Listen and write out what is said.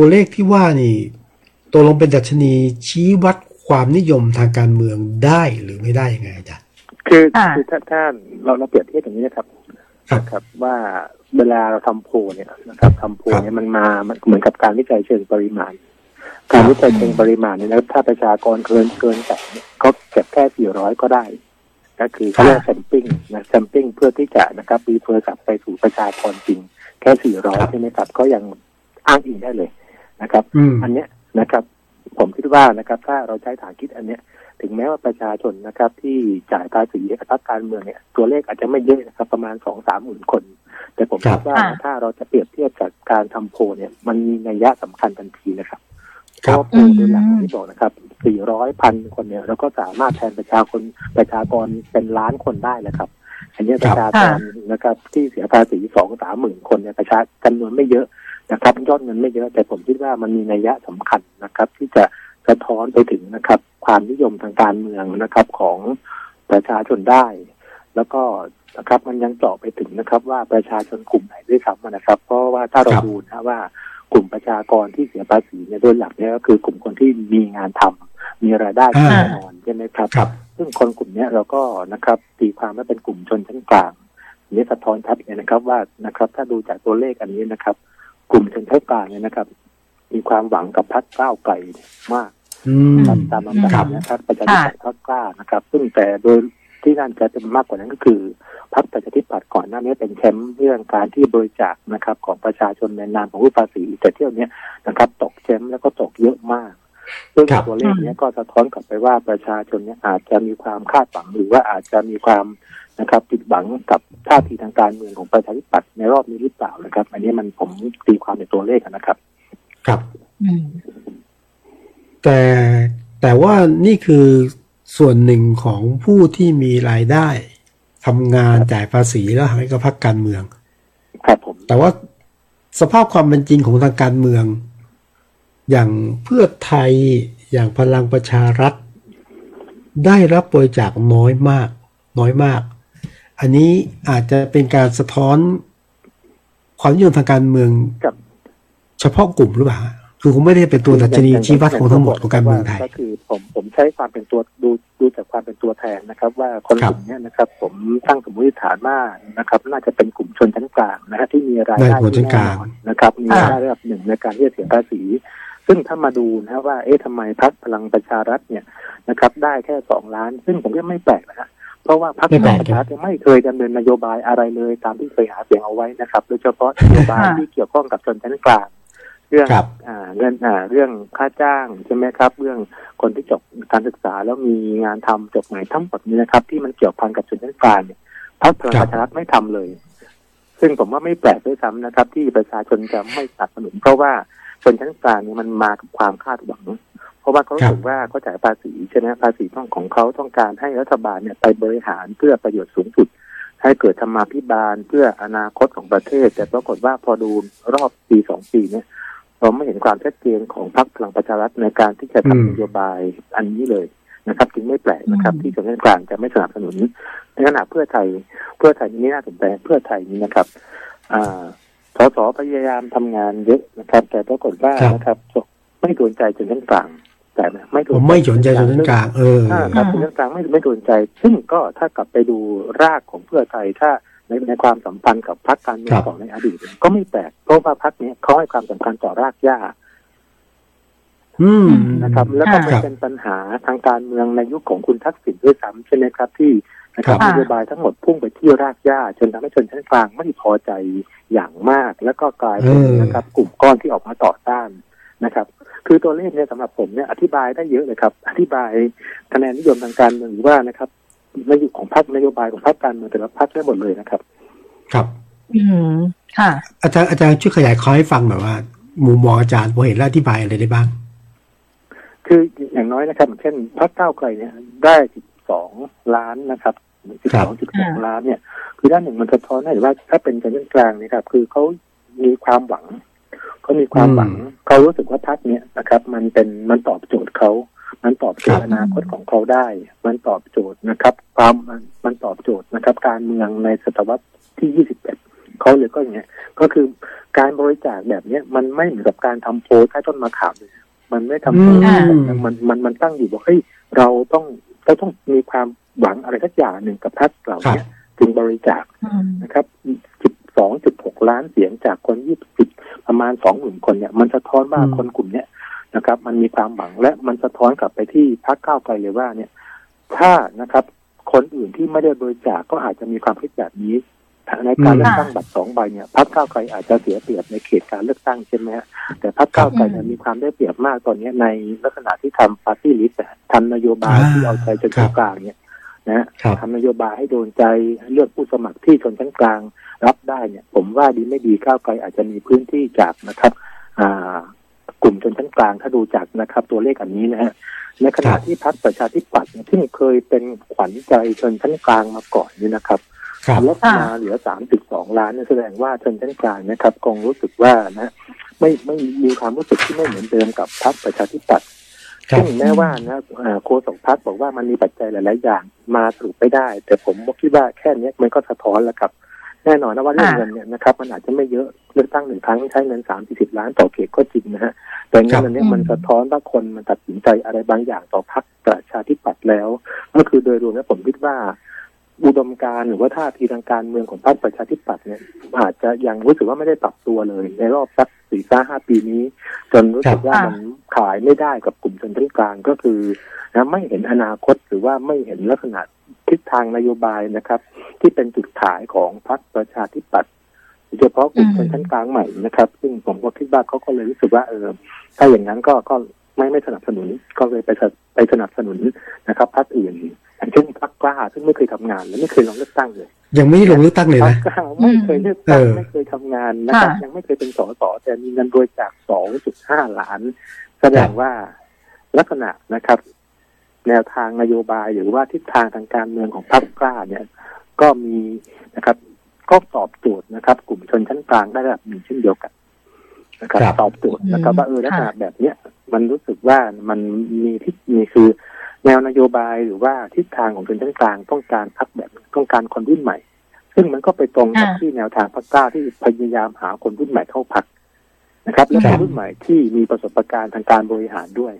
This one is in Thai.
ตัวเลขที่ว่านี่ตัวลงเป็นดัชนีชี้วัดความนิยมทางการเมืองได้หรือไม่ได้ยังไงอาจารย์คืออ่าคือถ้าถ้าเราเราเปรียบเทียบอย่างนี้นะครับครับนะครับว่าเวลาเราทำโพลเนี่ยนะครับทำโพลเนี่ยมันมามันเหมือนกับการวิจัยเชิงปริมาณ การวิจัยเชิงปริมาณเนี่ยนะครับถ้าประชากรเกินเกินแสนเนี่ยเขาเก็บแค่400ก็ได้ก็คือเขาเรียก sampling นะ sampling เพื่อที่จะนะครับ refer กลับไปสู่ประชากรจริง แค่400ใช่ไหมครับเขายังอ้างอิงได้เลย นะครับอืมอันเนี้ยนะครับ ผมคิดว่านะครับ ถ้าเราใช้ฐานคิดอันเนี้ย ถึงแม้ว่าประชาชนนะครับ ที่จ่ายภาษีให้กับพรรคการเมืองเนี่ย ตัวเลขอาจจะไม่เยอะนะครับ ประมาณสองสามหมื่นคน แต่ผมครัคิบดว่าค่ะถ้าเราจะเปรียบเทียบกับการทำโพลเนี่ย มันมีนัยยะสำคัญทันทีนะครับเพครับราะว่าโพลโดยหลักอย่างที่บอกนะครับสี่ร้อยพันคนเนี่ยเราก็สามารถแทนประชาคนประชากรเป็นล้านคนได้แล้วครับ อันเนี้ยประชากรนะครับ ที่เสียภาษีสองสามหมื่นคนเนี่ยประชาจำนวนไม่เยอะ นะครับยอดเงินไม่เยอะแต่ผมคิดว่ามันมีนัยยะสำคัญนะครับ ที่จะสะท้อนไปถึงนะครับ ความนิยมทางการเมืองนะครับของประชาชนได้ แล้วก็นะครับมันยังเจาะไปถึงนะครับ ว่าประชาชนกลุ่มไหนด้วยซ้ำนะครับ เพราะว่าถ้าเราครับดูนะว่ากลุ่มประชากรที่เสียภาษีเนี่ยโดยหลักเนี่ยก็คือกลุ่มคนที่มีงานทำมีรายได้ที่อ่าแน่นอนใช่ไหมครับครับซึ่งคนกลุ่มเนี้ยเราก็นะครับตีความว่าเป็นกลุ่มชนชั้นกลางอันนี้สะท้อนชัดเลยนะครับว่านะครับ ถ้าดูจากตัวเลขอันนี้นะครับ กลุ่มชนชั้นกลางเนี่ยนะครับ มีความหวังกับพรรคก้าวไกลมากอืมตามตามลำดัครับบนะครับประชาธิปัตย์พรรคกล้านะครับ ซึ่งแต่โดยที่นั่นจะเป็นมากกว่านั้นก็คือพรรคประชาธิปัตย์ก่อนหน้านี้เป็นแชมป์เรื่องการที่บริจาคนะครับ ของประชาชนในนามของผู้ภาษีแต่เที่ยวเนี้ยนะครับ ตกแชมป์แล้วก็ตกเยอะมากซึ่งครับตัวเลขเนี้ยก็สะท้อนกลับไปว่าประชาชนเนี่ยอาจจะมีความคาดหวังหรือว่าอาจจะมีความ นะครับผิดหวังกับท่าทีทางการเมืองของประชาธิปัตย์ในรอบนี้หรือเปล่านะครับ อันนี้มันผมตีความในตัวเลขนะครับ ครับอืมแต่แต่ว่านี่คือส่วนหนึ่งของผู้ที่มีรายได้ทำงานจ่ายภาษีแล้วให้กับพรรคการเมือง ครับผมแต่ว่าสภาพความเป็นจริงของทางการเมือง อย่างเพื่อไทยอย่างพลังประชารัฐ ได้รับบริจาคน้อยมาก น้อยมาก อันนี้อาจจะเป็นการสะท้อนความนิยมทางการเมืองกับเฉพาะกลุ่มหรือเปล่า คือคงไม่ได้เป็นตัวดัชนีชี้วัดของทั้งหมดของการเมืองไทย ก็คือผมผมใช้ความเป็นตัวดูดูจากความเป็นตัวแทนนะครับ ว่าคนครักบลุ่มเนี้ยนะครับ ผมตั้งสมมติฐานว่านะครับ น่าจะเป็นกลุ่มชนชั้นกลางนะฮะที่มีรายได้ในชนชั้นกลางที่แน่นอนนะครับ มีรายได้ระดับหนึ่งในการที่จะเสียภาษี ซึ่งถ้ามาดูนะฮะว่าเอ๊ะทำไมพรรคพลังประชารัฐเนี่ยนะครับ ได้แค่สองล้าน ซึ่งผมก็ไม่แปลกนะฮะ เพราะว่าพรรคพไม่ลัแปลงกประชารัฐเนี่ยไม่เคยดำเนินนโยบายอะไรเลยตามที่เคยหาเสียงเอาไว้นะครับ โดยเฉพาะนโยบายค่ะที่เกี่ยวข้องกับชนชั้นกลางเรื่องครับอ่าเงินอ่าเรื่องค่าจ้างใช่ไหมครับ เรื่องคนที่จบการศึกษาแล้วมีงานทำจบใหม่ทั้งหมดนี้นะครับ ที่มันเกี่ยวพันกับชนชั้นกลางเนี่ยพรรคพลังครัปบระชารัฐไม่ทำเลย ซึ่งผมว่าไม่แปลกด้วยซ้ำนะครับ ที่ประชาชนจะไม่สนับสนุนเพราะว่าชนชั้นกลางเนี่ยมันมากับความคาดหวังเพ ราะว่าเขารู้สึกว่าเขาจ่ายภาษีใช่ไหมภาษีต้องของเขาต้องการให้รัฐบาลเนี่ยไปบริหารเพื่อประโยชน์สูงสุด ให้เกิดธรรมาภิบาลเพื่ออนาคตของประเทศ แต่ปรากฏว่าพอดูรอบปีสองปีเนี่ยเราไม่เห็นความชัดเจนของพรรคพลังประชารัฐในการที่จะอืมทำนโยบายอันนี้เลยนะครับจึงไม่แปลกนะครับอืมที่ชนชั้นกลางจะไม่สนับสนุนในขณะเพื่อไทยเพื่อไทยนี่น่าสนใจเพื่อไทยนี่นะครับอ่าสสพยายามทำงานเยอะนะครับ แต่ปรากฏว่าครับนะครับไม่โดนใจชนชั้นกลาง แต่ไม่โดผมนไม่สนใจชนชั้นกลางเอออ่าครับชนชั้นกลางไม่ไม่โดนใจ ซึ่งก็ถ้ากลับไปดูรากของเพื่อไทยถ้าในในความสัมพันธ์กับพรรคการเมือคงรับของในอดีตเนี่ยก็ไม่แปลกเพราะว่าพรรคนี้เขาให้ความสำคัญต่อรากหญ้าอืมนะครับ แล้วก็มันครับเป็นปัญหาทางการเมืองในยุคของคุณทักษิณด้วยซ้ำใช่ไหมครับ ที่นะครับครับนโยบายทั้งหมดพุ่งไปที่รากหญ้าจนทำให้ชนชั้นกลางไม่พอใจอย่างมาก แล้วก็กลายเป็นเออนะครับ กลุ่มก้อนที่ออกมาต่อต้านนะครับ คือตัวเลขเนี่ยสำหรับผมเนี่ยอธิบายได้เยอะเลยครับ อธิบายคะแนนนิยมทางการเมืองหรือว่านะครับนโยบายของพรรคนโยบายของพรรคการเมืองแต่ละพรรคได้หมดเลยนะครับ ครับ อืมค่ะ อาจารย์อาจารย์ช่วยขยายความให้ฟังหน่อยว่ามุมมองอาจารย์ผมเห็นแล้วอธิบายอะไรได้บ้าง คืออย่างน้อยนะครับอย่างเช่นพรรคก้าวไกลเนี่ย ได้12ล้านนะครับครับ12.6ล้านเนี่ย คือด้านหนึ่งมันสะท้อนให้เห็นว่าถ้าเป็นชนชั้นกลางเนะครับ คือเขามีความหวัง เขามีความหวังเขารู้สึกว่าพรรคเนี่ยนะครับ มันเป็นมันตอบโจทย์เขามันตอบโจทย์อนาคตของเขาได้ มันตอบโจทย์นะครับ ความมันมันตอบโจทย์นะครับ การเมืองในศตวรรษที่21เขาเลยก็อย่างเงี้ย ก็คือการบริจาคแบบเนี้ยมันไม่เหมือนกับการทำโพสใต้ต้นมะขามเลยมันไม่ทำโพสอืมมันมันมันตั้งอยู่ว่าเฮ้ยเราต้องเราต้องมีความหวังอะไรสักอย่างหนึ่งกับพรรคเหล่าเนี้ยจึงบริจาคอืมนะครับ12.6ล้านเสียงจากคน20 ประมาณ20,000คนเนี่ย มันสะท้อนว่าอืมคนกลุ่มเนี้ยนะครับ มันมีความหวังและมันสะท้อนกลับไปที่พรรคก้าวไกลเลยว่าเนี่ย ถ้านะครับ คนอื่นที่ไม่ได้บริจาคก็อาจจะมีความคิดแบบนี้ในการเลือกตั้งบัตรสองใบเนี่ยพรรคก้าวไกลอาจจะเสียเปรียบในเขตการเลือกตั้งใช่ไหมฮะแต่พรรคก้าวไกลเนี่ยมีความได้เปรียบมากตอนนี้ในลักษณะที่ทำปาร์ตี้ลิสต์ทำนโยบายอ่าที่เอาใจชนครัชั้บนกลางเนี่ย นะฮะครับทำนโยบายให้โดนใจเลือกผู้สมัครที่ชนชั้นกลางรับได้เนี่ย ผมว่าดีไม่ดีก้าวไกลอาจจะมีพื้นที่จากนะครับอ่ากลุ่มชนชั้นกลางถ้าดูจากนะครับ ตัวเลขอันนี้นะฮะในขณะครับที่พรรคประชาธิปัตย์เนี่ยที่เคยเป็นขวัญใจชนชั้นกลางมาก่อนนี่นะครับครับลดมาเหลือ3.2ล้านเนี่ยแสดงว่าชนชั้นกลางนะครับคงรู้สึกว่านะ ไม่ไม่มีความรู้สึกที่ไม่เหมือนเดิมกับพรรคประชาธิปัตย์ครับ ซึ่งแม้ว่านะเอ่อโฆษกพรรคบอกว่ามันมีปัจจัยหลาย ๆ อย่างมาสรุปไม่ได้ แต่ผมคิดว่าแค่เนี้ยมันก็สะท้อนแล้วครับ แน่นอนนะว่าเรื่องค่ะเงินเนี่ยนะครับ มันอาจจะไม่เยอะเลือกตั้งหนึ่งครั้งใช้เงินสามสิบล้านต่อเขตก็จริงนะฮะแต่เงินอันเนี้ยมันสะท้อนว่าคนมันตัดสินใจอะไรบางอย่างต่อพรรคประชาธิปัตย์แล้ว ก็คือโดยรวมแล้วผมคิดว่า อุดมการณ์หรือว่าท่าทีทางการเมืองของพรรคประชาธิปัตย์เนี่ยอาจจะยังรู้สึกว่าไม่ได้ปรับตัวเลย ในรอบสักสี่ห้าปีนี้ จนรู้สึกว่าครับมันขายไม่ได้กับกลุ่มชนชั้นกลางก็คือนะไม่เห็นอนาคตหรือว่าไม่เห็นลักษณะทิศทางนโยบายนะครับ ที่เป็นจุดขายของพรรคประชาธิปัตย์โดยเฉพาะกลุ่มอืมชนชั้นกลางใหม่นะครับ ซึ่งผมก็คิดว่าเขาก็เลยรู้สึกว่าเออถ้าอย่างนั้นก็ก็ไม่ไม่สนับสนุนก็เลยไปสนับไปสนับสนุนนะครับพรรคอื่นอย่างเช่นพรรค กล้าซึ่งไม่เคยทำงานและไม่เคยลงเลือกตั้งเลย ยังไม่ได้ลงเลือกตั้งเลยพรรนะคกล้าไม่เคยเลือกตั้งเออไม่เคยทำงานนะครับค่ะยังไม่เคยเป็นสสแต่มีเงินบริจาค2.5ล้าน แสดงว่าลักษณะนะครับ แนวทางนโยบายหรือว่าทิศทางทางการเมืองของพรรคกล้าเนี่ย ก็มีนะครับ ก็ตอบโจทย์นะครับ กลุ่มชนชั้นกลางได้ระดับหนึ่งเช่นเดียวกันนะครับครับตอบโจทย์นะครับอืมว่าเออลักษณะค่ะแบบเนี้ยมันรู้สึกว่ามันมีที่มีคือ แนวนโยบายหรือว่าทิศทางของชนชั้นกลางต้องการพักแบบต้องการคนรุ่นใหม่ ซึ่งมันก็ไปตรงกับอ่าที่แนวทางพรรคกล้าที่พยายามหาคนรุ่นใหม่เข้าพักนะครับ และครัคบนรุ่นใหม่ที่มีประสบการณ์ทางการบริหารด้วย